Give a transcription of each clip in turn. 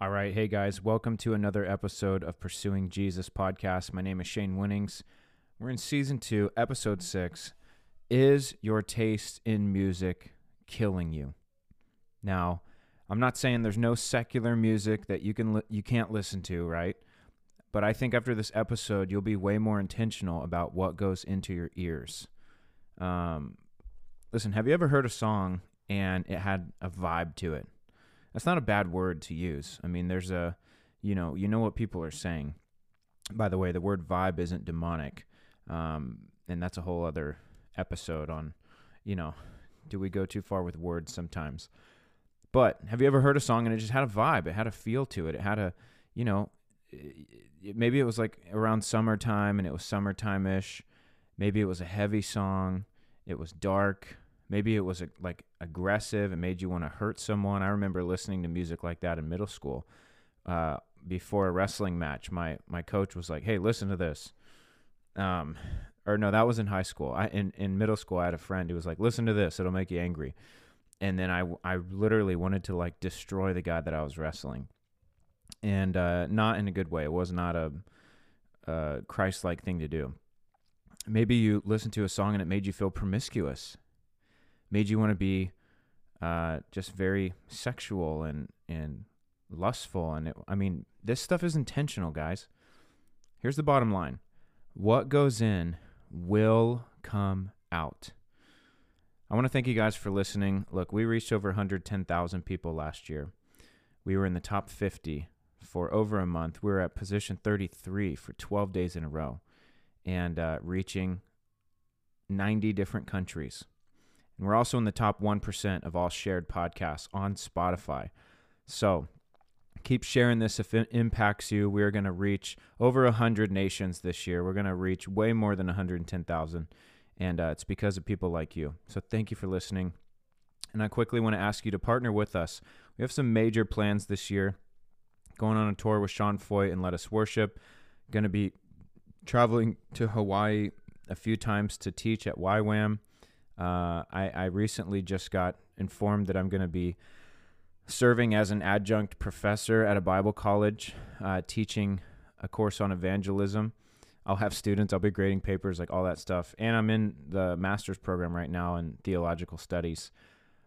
All right. Hey, guys. Welcome to another episode of Pursuing Jesus podcast. My name is Shane Winnings. We're in season two, episode six. Is your taste in music killing you? Now, I'm not saying there's no secular music that you can li- you can't listen to, right? But I think after this episode, you'll be way more intentional about what goes into your ears. Um, listen, have you ever heard a song and it had a vibe to it? That's not a bad word to use. I mean, there's a, you know, you know what people are saying. By the way, the word vibe isn't demonic, um, and that's a whole other episode on, you know, do we go too far with words sometimes? But have you ever heard a song and it just had a vibe? It had a feel to it. It had a, you know, maybe it was like around summertime and it was summertime ish. Maybe it was a heavy song. It was dark. Maybe it was like aggressive and made you want to hurt someone. I remember listening to music like that in middle school. Uh, before a wrestling match, my my coach was like, "Hey, listen to this." Um, or no, that was in high school. I in in middle school, I had a friend who was like, "Listen to this; it'll make you angry." And then I I literally wanted to like destroy the guy that I was wrestling, and uh, not in a good way. It was not a, a Christ-like thing to do. Maybe you listened to a song and it made you feel promiscuous made you want to be uh, just very sexual and and lustful. And it, I mean, this stuff is intentional, guys. Here's the bottom line: what goes in will come out. I want to thank you guys for listening. Look, we reached over 110,000 people last year. We were in the top 50 for over a month. We were at position 33 for 12 days in a row and uh, reaching 90 different countries. And we're also in the top 1% of all shared podcasts on Spotify. So keep sharing this if it impacts you. We are going to reach over 100 nations this year. We're going to reach way more than 110,000. And uh, it's because of people like you. So thank you for listening. And I quickly want to ask you to partner with us. We have some major plans this year. Going on a tour with Sean Feucht and Let Us Worship. Going to be traveling to Hawaii a few times to teach at YWAM. Uh, I, I recently just got informed that I'm going to be serving as an adjunct professor at a Bible college, uh, teaching a course on evangelism. I'll have students, I'll be grading papers, like all that stuff. And I'm in the master's program right now in theological studies.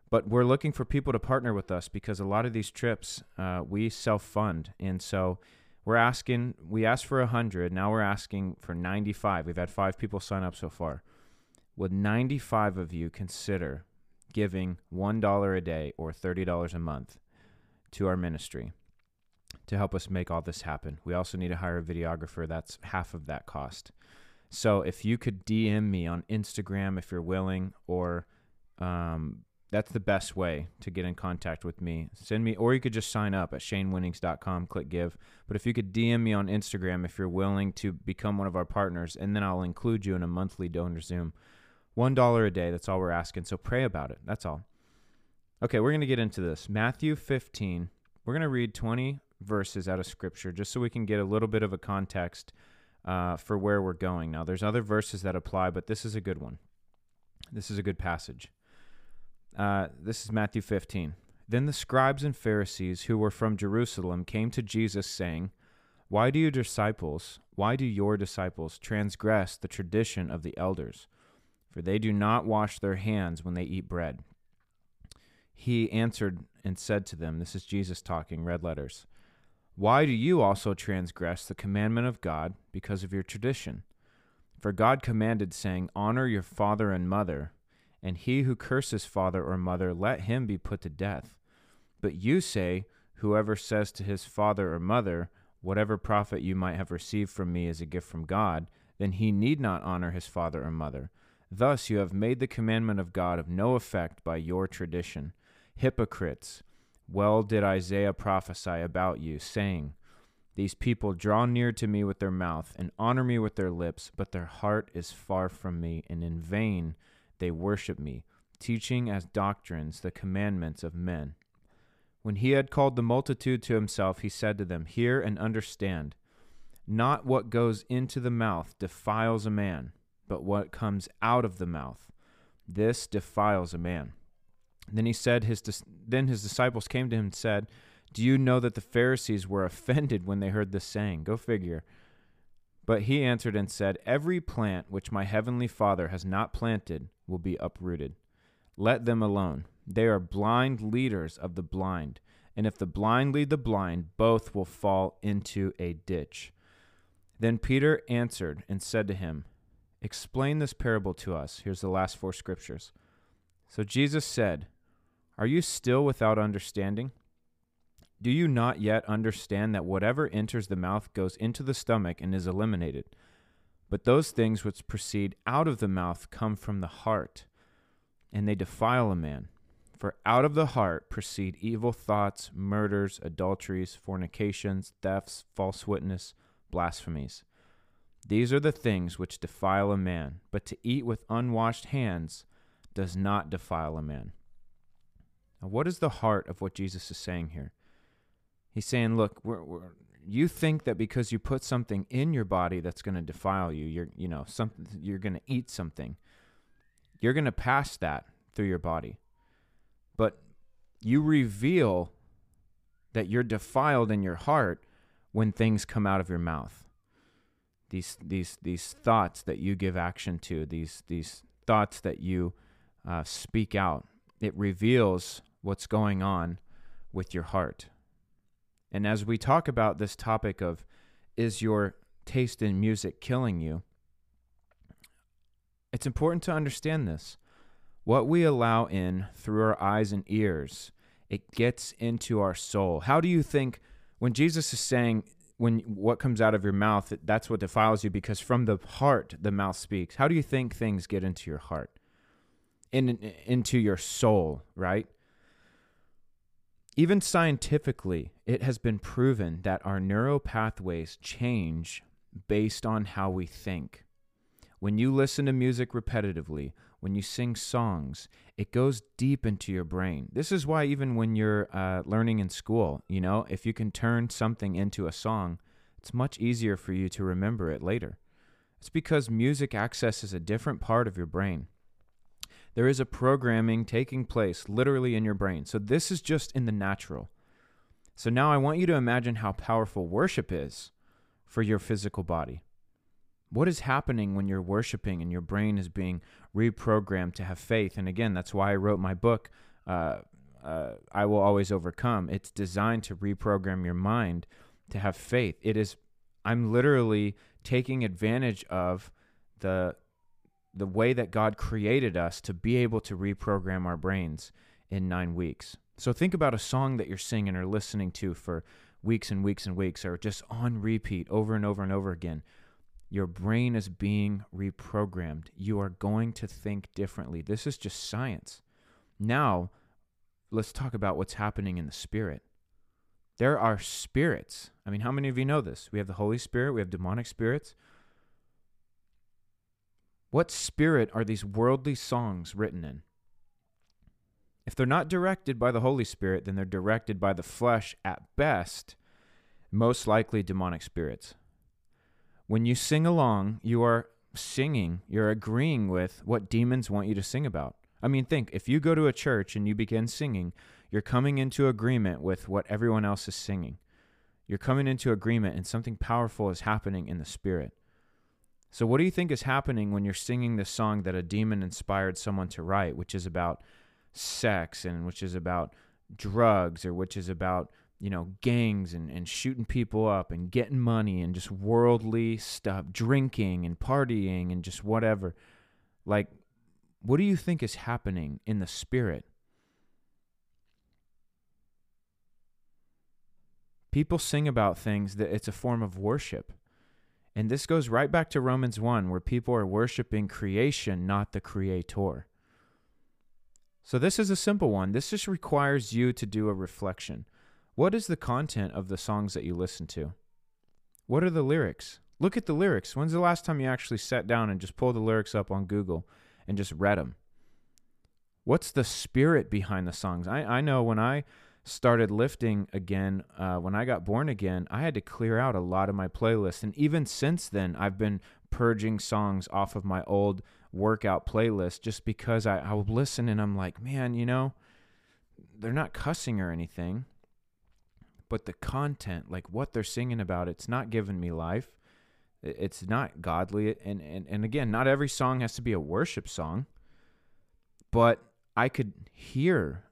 But we're looking for people to partner with us because a lot of these trips uh, we self fund. And so we're asking, we asked for 100, now we're asking for 95. We've had five people sign up so far would 95 of you consider giving $1 a day or $30 a month to our ministry to help us make all this happen? We also need to hire a videographer. That's half of that cost. So if you could DM me on Instagram if you're willing, or um, that's the best way to get in contact with me. Send me, or you could just sign up at shanewinnings.com, click give. But if you could DM me on Instagram if you're willing to become one of our partners, and then I'll include you in a monthly donor Zoom. $1 a day. That's all we're asking. So pray about it. That's all. Okay, we're going to get into this. Matthew 15. We're going to read 20 verses out of Scripture just so we can get a little bit of a context uh, for where we're going. Now, there's other verses that apply, but this is a good one. This is a good passage. Uh, this is Matthew 15. Then the scribes and Pharisees who were from Jerusalem came to Jesus, saying, Why do your disciples, why do your disciples transgress the tradition of the elders? For they do not wash their hands when they eat bread. He answered and said to them, This is Jesus talking, red letters. Why do you also transgress the commandment of God because of your tradition? For God commanded, saying, Honor your father and mother, and he who curses father or mother, let him be put to death. But you say, Whoever says to his father or mother, Whatever profit you might have received from me is a gift from God, then he need not honor his father or mother. Thus you have made the commandment of God of no effect by your tradition. Hypocrites, well did Isaiah prophesy about you, saying, These people draw near to me with their mouth and honor me with their lips, but their heart is far from me, and in vain they worship me, teaching as doctrines the commandments of men. When he had called the multitude to himself, he said to them, Hear and understand. Not what goes into the mouth defiles a man but what comes out of the mouth. This defiles a man. Then he said his then his disciples came to him and said, Do you know that the Pharisees were offended when they heard this saying? Go figure. But he answered and said, Every plant which my heavenly Father has not planted will be uprooted. Let them alone. They are blind leaders of the blind. And if the blind lead the blind, both will fall into a ditch. Then Peter answered and said to him, Explain this parable to us. Here's the last four scriptures. So Jesus said, Are you still without understanding? Do you not yet understand that whatever enters the mouth goes into the stomach and is eliminated? But those things which proceed out of the mouth come from the heart, and they defile a man. For out of the heart proceed evil thoughts, murders, adulteries, fornications, thefts, false witness, blasphemies. These are the things which defile a man, but to eat with unwashed hands does not defile a man. Now, what is the heart of what Jesus is saying here? He's saying, look, we're, we're, you think that because you put something in your body that's going to defile you, you're, you know, something, you're going to eat something. You're going to pass that through your body. But you reveal that you're defiled in your heart when things come out of your mouth these these these thoughts that you give action to, these these thoughts that you uh, speak out. It reveals what's going on with your heart. And as we talk about this topic of is your taste in music killing you, it's important to understand this. What we allow in through our eyes and ears, it gets into our soul. How do you think when Jesus is saying when what comes out of your mouth that's what defiles you because from the heart the mouth speaks. How do you think things get into your heart? In into your soul right? Even scientifically it has been proven that our neural pathways change based on how we think. When you listen to music repetitively when you sing songs, it goes deep into your brain. This is why, even when you're uh, learning in school, you know, if you can turn something into a song, it's much easier for you to remember it later. It's because music accesses a different part of your brain. There is a programming taking place literally in your brain. So, this is just in the natural. So, now I want you to imagine how powerful worship is for your physical body. What is happening when you're worshiping and your brain is being reprogrammed to have faith? And again, that's why I wrote my book, uh, uh, I Will Always Overcome. It's designed to reprogram your mind to have faith. It is, I'm literally taking advantage of the the way that God created us to be able to reprogram our brains in nine weeks. So think about a song that you're singing or listening to for weeks and weeks and weeks, or just on repeat over and over and over again. Your brain is being reprogrammed. You are going to think differently. This is just science. Now, let's talk about what's happening in the spirit. There are spirits. I mean, how many of you know this? We have the Holy Spirit, we have demonic spirits. What spirit are these worldly songs written in? If they're not directed by the Holy Spirit, then they're directed by the flesh at best, most likely demonic spirits. When you sing along, you are singing, you're agreeing with what demons want you to sing about. I mean, think if you go to a church and you begin singing, you're coming into agreement with what everyone else is singing. You're coming into agreement, and something powerful is happening in the spirit. So, what do you think is happening when you're singing this song that a demon inspired someone to write, which is about sex and which is about drugs or which is about you know, gangs and, and shooting people up and getting money and just worldly stuff, drinking and partying and just whatever. Like, what do you think is happening in the spirit? People sing about things that it's a form of worship. And this goes right back to Romans 1, where people are worshiping creation, not the creator. So, this is a simple one. This just requires you to do a reflection. What is the content of the songs that you listen to? What are the lyrics? Look at the lyrics. When's the last time you actually sat down and just pulled the lyrics up on Google and just read them? What's the spirit behind the songs? I, I know when I started lifting again, uh, when I got born again, I had to clear out a lot of my playlist. And even since then, I've been purging songs off of my old workout playlist just because I, I would listen and I'm like, man, you know, they're not cussing or anything but the content, like what they're singing about, it's not giving me life. It's not godly. And, and, and again, not every song has to be a worship song, but I could hear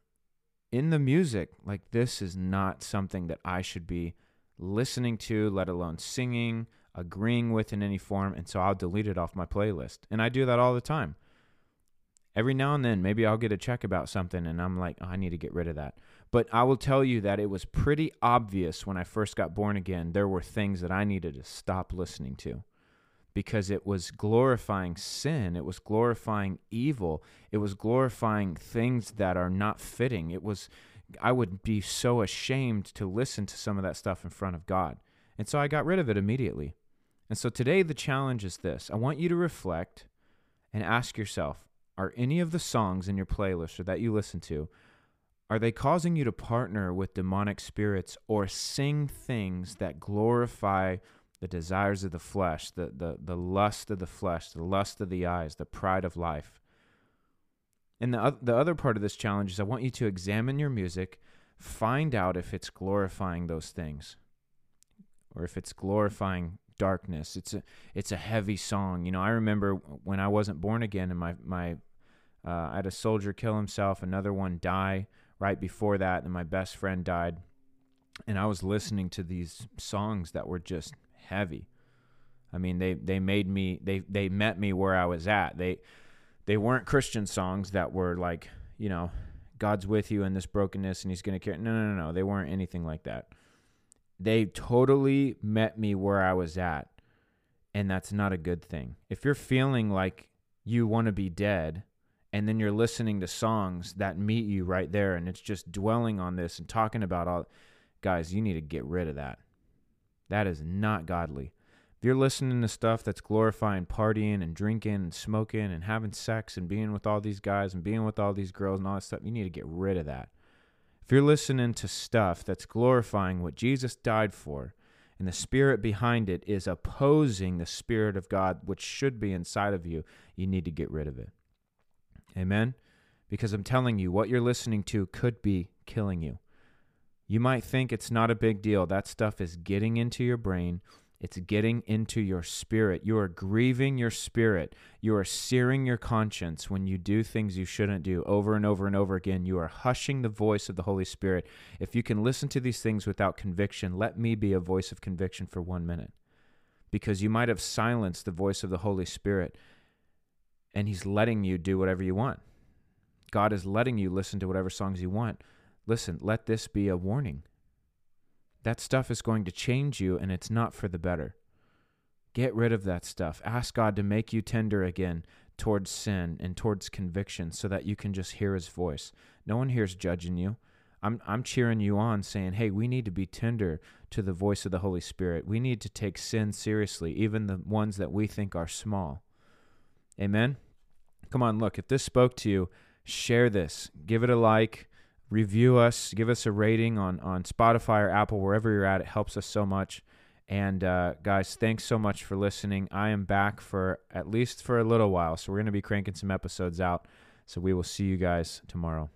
in the music, like, this is not something that I should be listening to, let alone singing, agreeing with in any form. And so I'll delete it off my playlist. And I do that all the time. Every now and then, maybe I'll get a check about something and I'm like, oh, I need to get rid of that. But I will tell you that it was pretty obvious when I first got born again, there were things that I needed to stop listening to because it was glorifying sin. It was glorifying evil. It was glorifying things that are not fitting. It was, I would be so ashamed to listen to some of that stuff in front of God. And so I got rid of it immediately. And so today the challenge is this I want you to reflect and ask yourself are any of the songs in your playlist or that you listen to are they causing you to partner with demonic spirits or sing things that glorify the desires of the flesh, the, the, the lust of the flesh, the lust of the eyes, the pride of life? And the, the other part of this challenge is I want you to examine your music, find out if it's glorifying those things or if it's glorifying darkness. It's a it's a heavy song. You know, I remember when I wasn't born again and my my uh, I had a soldier kill himself, another one die right before that, and my best friend died. And I was listening to these songs that were just heavy. I mean, they they made me they they met me where I was at. They they weren't Christian songs that were like, you know, God's with you in this brokenness and he's going to care. No, no, no, no. They weren't anything like that. They totally met me where I was at. And that's not a good thing. If you're feeling like you want to be dead and then you're listening to songs that meet you right there and it's just dwelling on this and talking about all guys you need to get rid of that. That is not godly. If you're listening to stuff that's glorifying partying and drinking and smoking and having sex and being with all these guys and being with all these girls and all that stuff you need to get rid of that. If you're listening to stuff that's glorifying what jesus died for and the spirit behind it is opposing the spirit of god which should be inside of you you need to get rid of it Amen? Because I'm telling you, what you're listening to could be killing you. You might think it's not a big deal. That stuff is getting into your brain. It's getting into your spirit. You are grieving your spirit. You are searing your conscience when you do things you shouldn't do over and over and over again. You are hushing the voice of the Holy Spirit. If you can listen to these things without conviction, let me be a voice of conviction for one minute. Because you might have silenced the voice of the Holy Spirit and he's letting you do whatever you want. God is letting you listen to whatever songs you want. Listen, let this be a warning. That stuff is going to change you, and it's not for the better. Get rid of that stuff. Ask God to make you tender again towards sin and towards conviction so that you can just hear his voice. No one here's judging you. I'm, I'm cheering you on, saying, hey, we need to be tender to the voice of the Holy Spirit. We need to take sin seriously, even the ones that we think are small. Amen. Come on, look, if this spoke to you, share this. Give it a like, review us, give us a rating on, on Spotify or Apple, wherever you're at. It helps us so much. And uh, guys, thanks so much for listening. I am back for at least for a little while. So we're going to be cranking some episodes out. So we will see you guys tomorrow.